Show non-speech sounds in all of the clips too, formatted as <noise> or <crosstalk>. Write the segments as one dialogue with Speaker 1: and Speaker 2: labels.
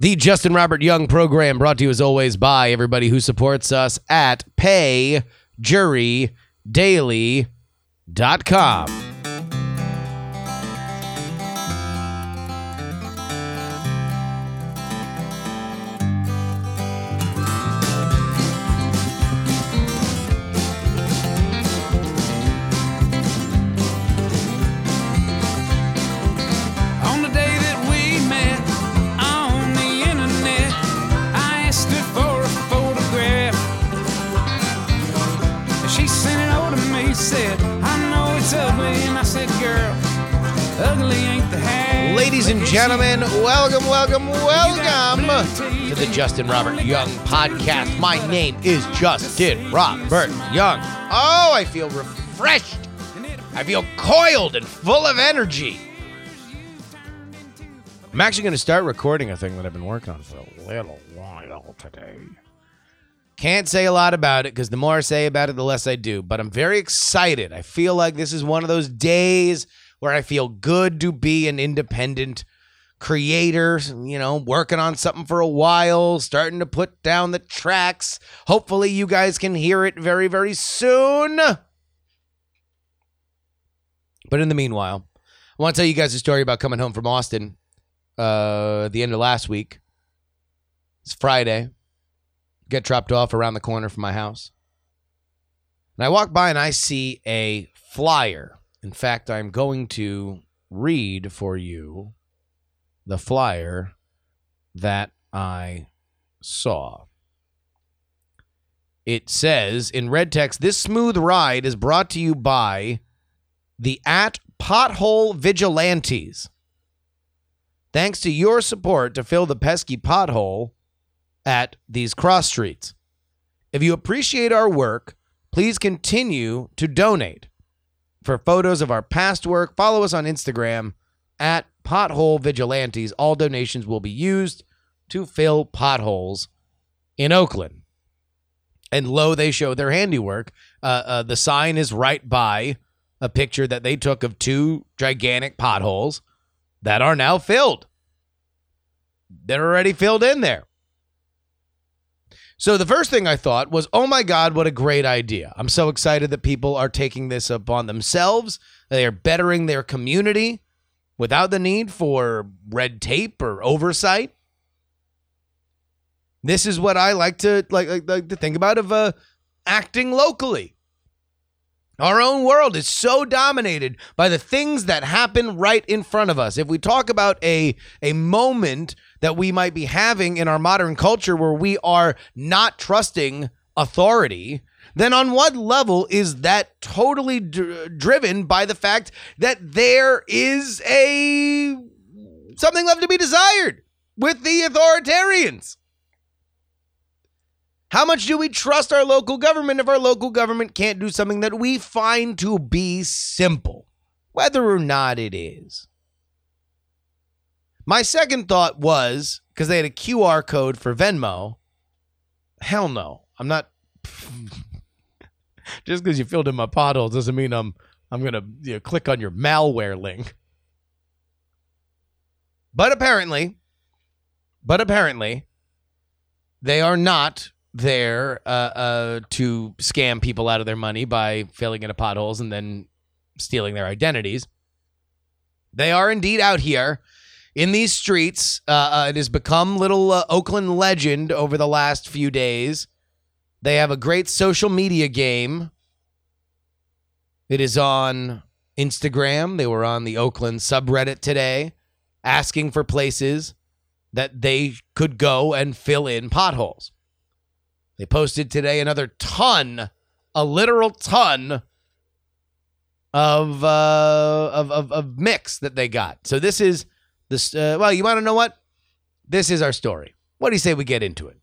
Speaker 1: The Justin Robert Young program brought to you as always by everybody who supports us at payjurydaily.com. gentlemen, welcome, welcome, welcome to the Justin Robert Young podcast. My name is Justin Robert Young. Oh, I feel refreshed. I feel coiled and full of energy. I'm actually going to start recording a thing that I've been working on for a little while today. Can't say a lot about it because the more I say about it, the less I do. But I'm very excited. I feel like this is one of those days where I feel good to be an independent creator, you know, working on something for a while, starting to put down the tracks. Hopefully, you guys can hear it very, very soon. But in the meanwhile, I want to tell you guys a story about coming home from Austin uh, the end of last week. It's Friday. Get dropped off around the corner from my house. And I walk by and I see a flyer. In fact, I'm going to read for you the flyer that I saw. It says in red text this smooth ride is brought to you by the at pothole vigilantes. Thanks to your support to fill the pesky pothole at these cross streets. If you appreciate our work, please continue to donate. For photos of our past work, follow us on Instagram at Pothole Vigilantes. All donations will be used to fill potholes in Oakland. And lo, they show their handiwork. Uh, uh, the sign is right by a picture that they took of two gigantic potholes that are now filled. They're already filled in there. So the first thing I thought was, oh my God, what a great idea. I'm so excited that people are taking this upon themselves. They are bettering their community without the need for red tape or oversight. This is what I like to like, like, like to think about of uh, acting locally. Our own world is so dominated by the things that happen right in front of us. If we talk about a a moment that we might be having in our modern culture where we are not trusting authority, then on what level is that totally dr- driven by the fact that there is a something left to be desired with the authoritarians? How much do we trust our local government if our local government can't do something that we find to be simple, whether or not it is? My second thought was because they had a QR code for Venmo. Hell no. I'm not. <laughs> <laughs> Just because you filled in my potholes doesn't mean I'm I'm gonna you know, click on your malware link. But apparently, but apparently, they are not there uh, uh, to scam people out of their money by filling into potholes and then stealing their identities. They are indeed out here in these streets. Uh, uh, it has become little uh, Oakland legend over the last few days. They have a great social media game. It is on Instagram. They were on the Oakland subreddit today asking for places that they could go and fill in potholes. They posted today another ton, a literal ton of uh, of, of of mix that they got. So this is this. Uh, well, you want to know what? This is our story. What do you say we get into it?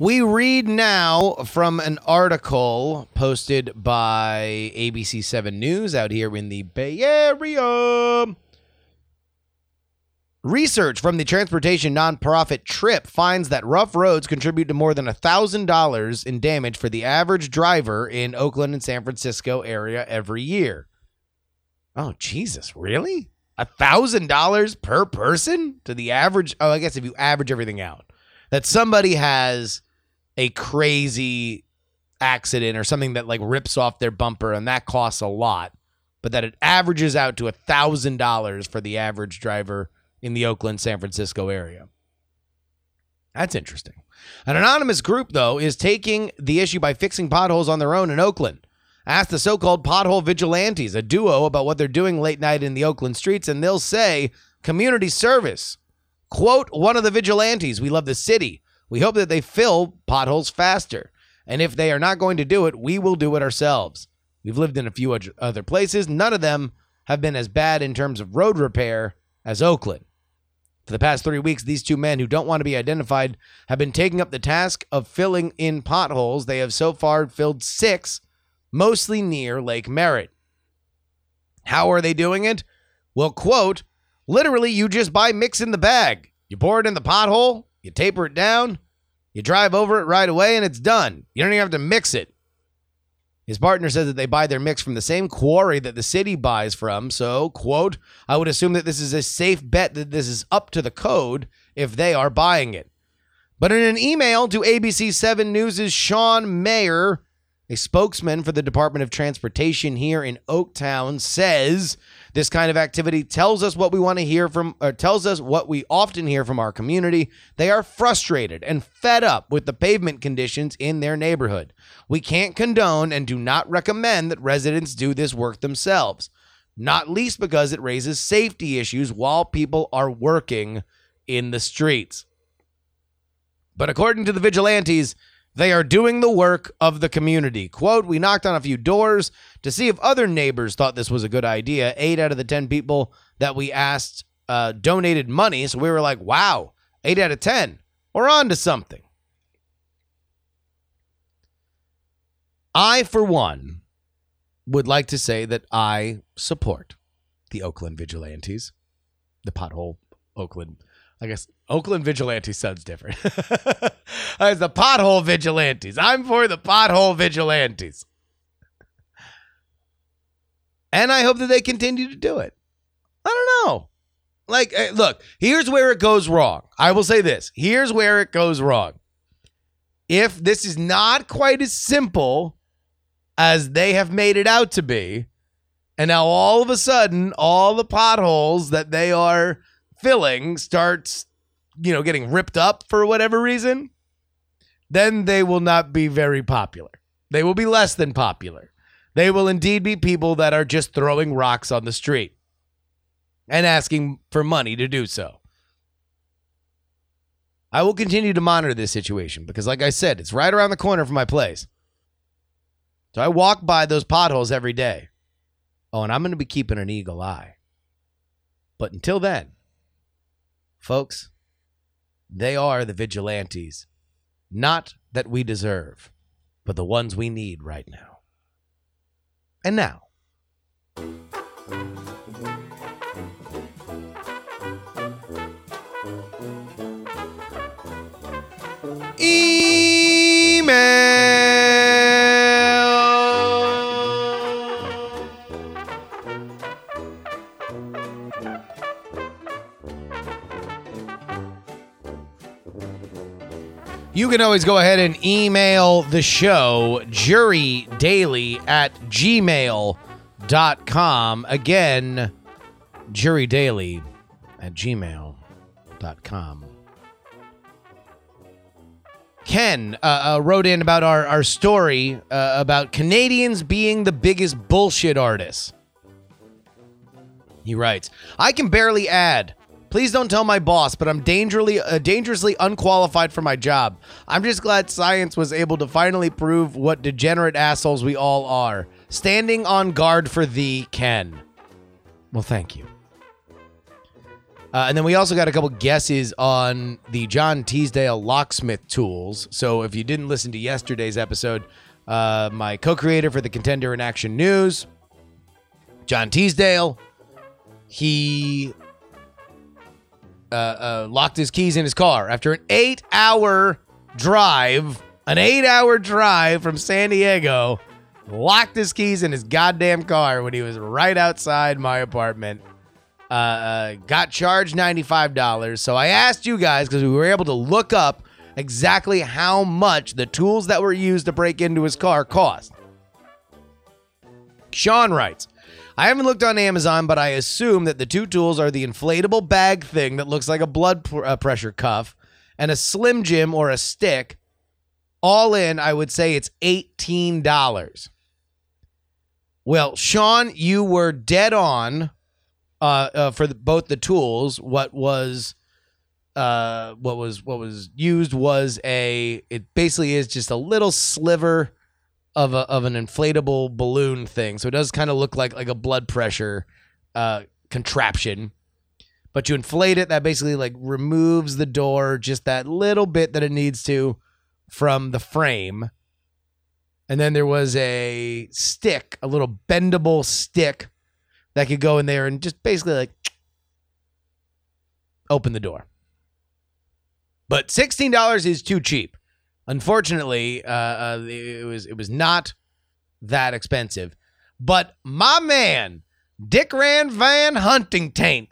Speaker 1: We read now from an article posted by ABC7 News out here in the Bay Area. Research from the transportation nonprofit TRIP finds that rough roads contribute to more than $1,000 in damage for the average driver in Oakland and San Francisco area every year. Oh, Jesus, really? $1,000 per person to the average? Oh, I guess if you average everything out, that somebody has a crazy accident or something that like rips off their bumper and that costs a lot, but that it averages out to a $1,000 for the average driver in the Oakland, San Francisco area. That's interesting. An anonymous group, though, is taking the issue by fixing potholes on their own in Oakland. Ask the so called pothole vigilantes, a duo, about what they're doing late night in the Oakland streets, and they'll say community service. Quote one of the vigilantes We love the city. We hope that they fill potholes faster. And if they are not going to do it, we will do it ourselves. We've lived in a few other places. None of them have been as bad in terms of road repair as Oakland. For the past three weeks, these two men who don't want to be identified have been taking up the task of filling in potholes. They have so far filled six, mostly near Lake Merritt. How are they doing it? Well, quote, literally, you just buy mix in the bag. You pour it in the pothole, you taper it down, you drive over it right away, and it's done. You don't even have to mix it. His partner says that they buy their mix from the same quarry that the city buys from. So, quote, I would assume that this is a safe bet that this is up to the code if they are buying it. But in an email to ABC 7 News' Sean Mayer, a spokesman for the Department of Transportation here in Oaktown, says this kind of activity tells us what we want to hear from, or tells us what we often hear from our community. They are frustrated and fed up with the pavement conditions in their neighborhood. We can't condone and do not recommend that residents do this work themselves, not least because it raises safety issues while people are working in the streets. But according to the vigilantes, they are doing the work of the community. Quote, we knocked on a few doors to see if other neighbors thought this was a good idea. Eight out of the 10 people that we asked uh, donated money. So we were like, wow, eight out of 10. We're on to something. I, for one, would like to say that I support the Oakland Vigilantes, the pothole Oakland. I guess Oakland Vigilantes sounds different. <laughs> As the pothole vigilantes. I'm for the pothole vigilantes. And I hope that they continue to do it. I don't know. Like, eh, look, here's where it goes wrong. I will say this here's where it goes wrong. If this is not quite as simple as they have made it out to be. And now all of a sudden, all the potholes that they are filling starts, you know, getting ripped up for whatever reason, then they will not be very popular. They will be less than popular. They will indeed be people that are just throwing rocks on the street and asking for money to do so. I will continue to monitor this situation because, like I said, it's right around the corner from my place. So I walk by those potholes every day. Oh, and I'm going to be keeping an eagle eye. But until then, folks, they are the vigilantes, not that we deserve, but the ones we need right now. And now, email. You can always go ahead and email the show, jurydaily at gmail.com. Again, jurydaily at gmail.com. Ken uh, uh, wrote in about our, our story uh, about Canadians being the biggest bullshit artists. He writes, I can barely add. Please don't tell my boss, but I'm dangerously, uh, dangerously unqualified for my job. I'm just glad science was able to finally prove what degenerate assholes we all are. Standing on guard for thee, Ken. Well, thank you. Uh, and then we also got a couple guesses on the John Teasdale locksmith tools. So if you didn't listen to yesterday's episode, uh, my co creator for the Contender in Action News, John Teasdale, he uh, uh, locked his keys in his car after an eight hour drive, an eight hour drive from San Diego. Locked his keys in his goddamn car when he was right outside my apartment. Uh, uh, got charged $95. So I asked you guys because we were able to look up exactly how much the tools that were used to break into his car cost. Sean writes, I haven't looked on Amazon, but I assume that the two tools are the inflatable bag thing that looks like a blood pr- uh, pressure cuff and a Slim Jim or a stick. All in, I would say it's $18. Well, Sean, you were dead on uh, uh, for the, both the tools. What was uh, what was what was used was a it basically is just a little sliver of a, of an inflatable balloon thing. So it does kind of look like like a blood pressure uh, contraption. But you inflate it, that basically like removes the door just that little bit that it needs to from the frame. And then there was a stick, a little bendable stick that could go in there and just basically like open the door. But sixteen dollars is too cheap. Unfortunately, uh, uh, it was it was not that expensive. But my man, Dick Rand Van Huntington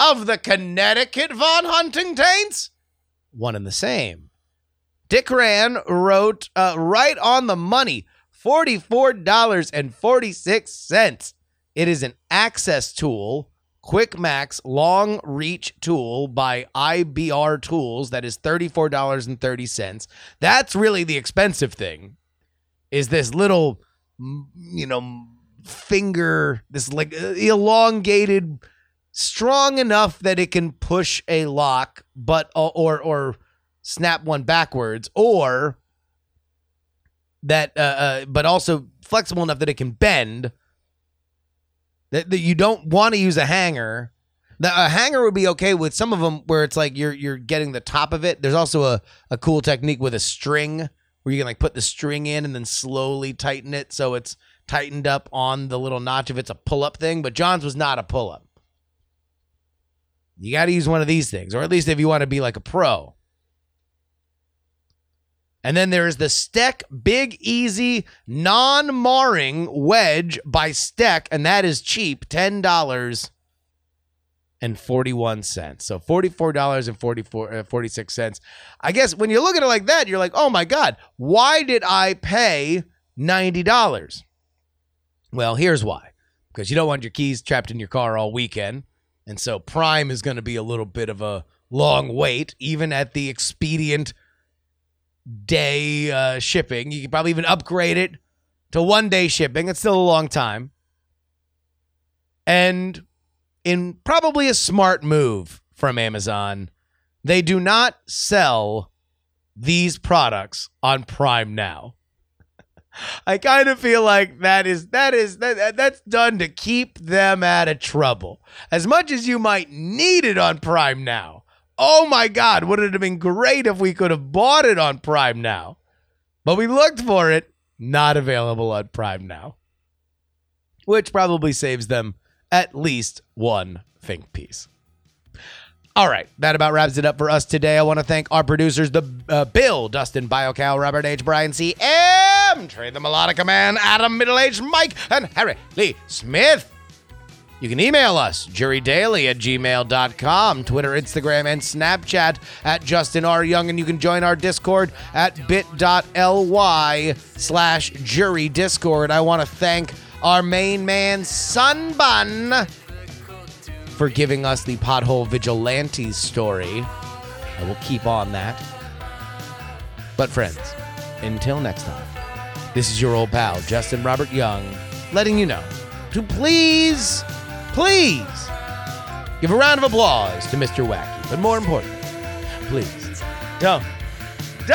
Speaker 1: of the Connecticut Von Huntingtons, one and the same. Dick Rand wrote uh, right on the money, forty-four dollars and forty-six cents. It is an access tool Quick Max long reach tool by IBR Tools that is $34.30. That's really the expensive thing. Is this little you know finger this like uh, elongated strong enough that it can push a lock but uh, or or snap one backwards or that uh, uh but also flexible enough that it can bend that, that you don't want to use a hanger. The, a hanger would be okay with some of them where it's like you're you're getting the top of it. There's also a, a cool technique with a string where you can like put the string in and then slowly tighten it so it's tightened up on the little notch if it's a pull up thing. But John's was not a pull up. You got to use one of these things, or at least if you want to be like a pro. And then there is the Steck Big Easy non marring wedge by Steck, and that is cheap $10 and 41 cents. So $44 and 44, uh, 46 cents. I guess when you look at it like that, you're like, oh my God, why did I pay $90? Well, here's why because you don't want your keys trapped in your car all weekend. And so Prime is going to be a little bit of a long wait, even at the expedient day uh, shipping. You could probably even upgrade it to one day shipping. It's still a long time. And in probably a smart move from Amazon, they do not sell these products on Prime now. <laughs> I kind of feel like that is that is that that's done to keep them out of trouble. As much as you might need it on Prime now, Oh my God, would it have been great if we could have bought it on Prime now? But we looked for it, not available on Prime now, which probably saves them at least one think piece. All right, that about wraps it up for us today. I want to thank our producers, the uh, Bill, Dustin, BioCal, Robert H, Brian C, M, Trey the Melodica Man, Adam, Middle Aged Mike, and Harry Lee Smith. You can email us, jurydaily at gmail.com, Twitter, Instagram, and Snapchat at Justin R. Young, and you can join our Discord at bit.ly slash jury discord. I want to thank our main man, Sunbun, for giving us the Pothole Vigilantes story. I will keep on that. But friends, until next time, this is your old pal, Justin Robert Young, letting you know to please please give a round of applause to Mr. Wacky. But more important, please don't.
Speaker 2: Do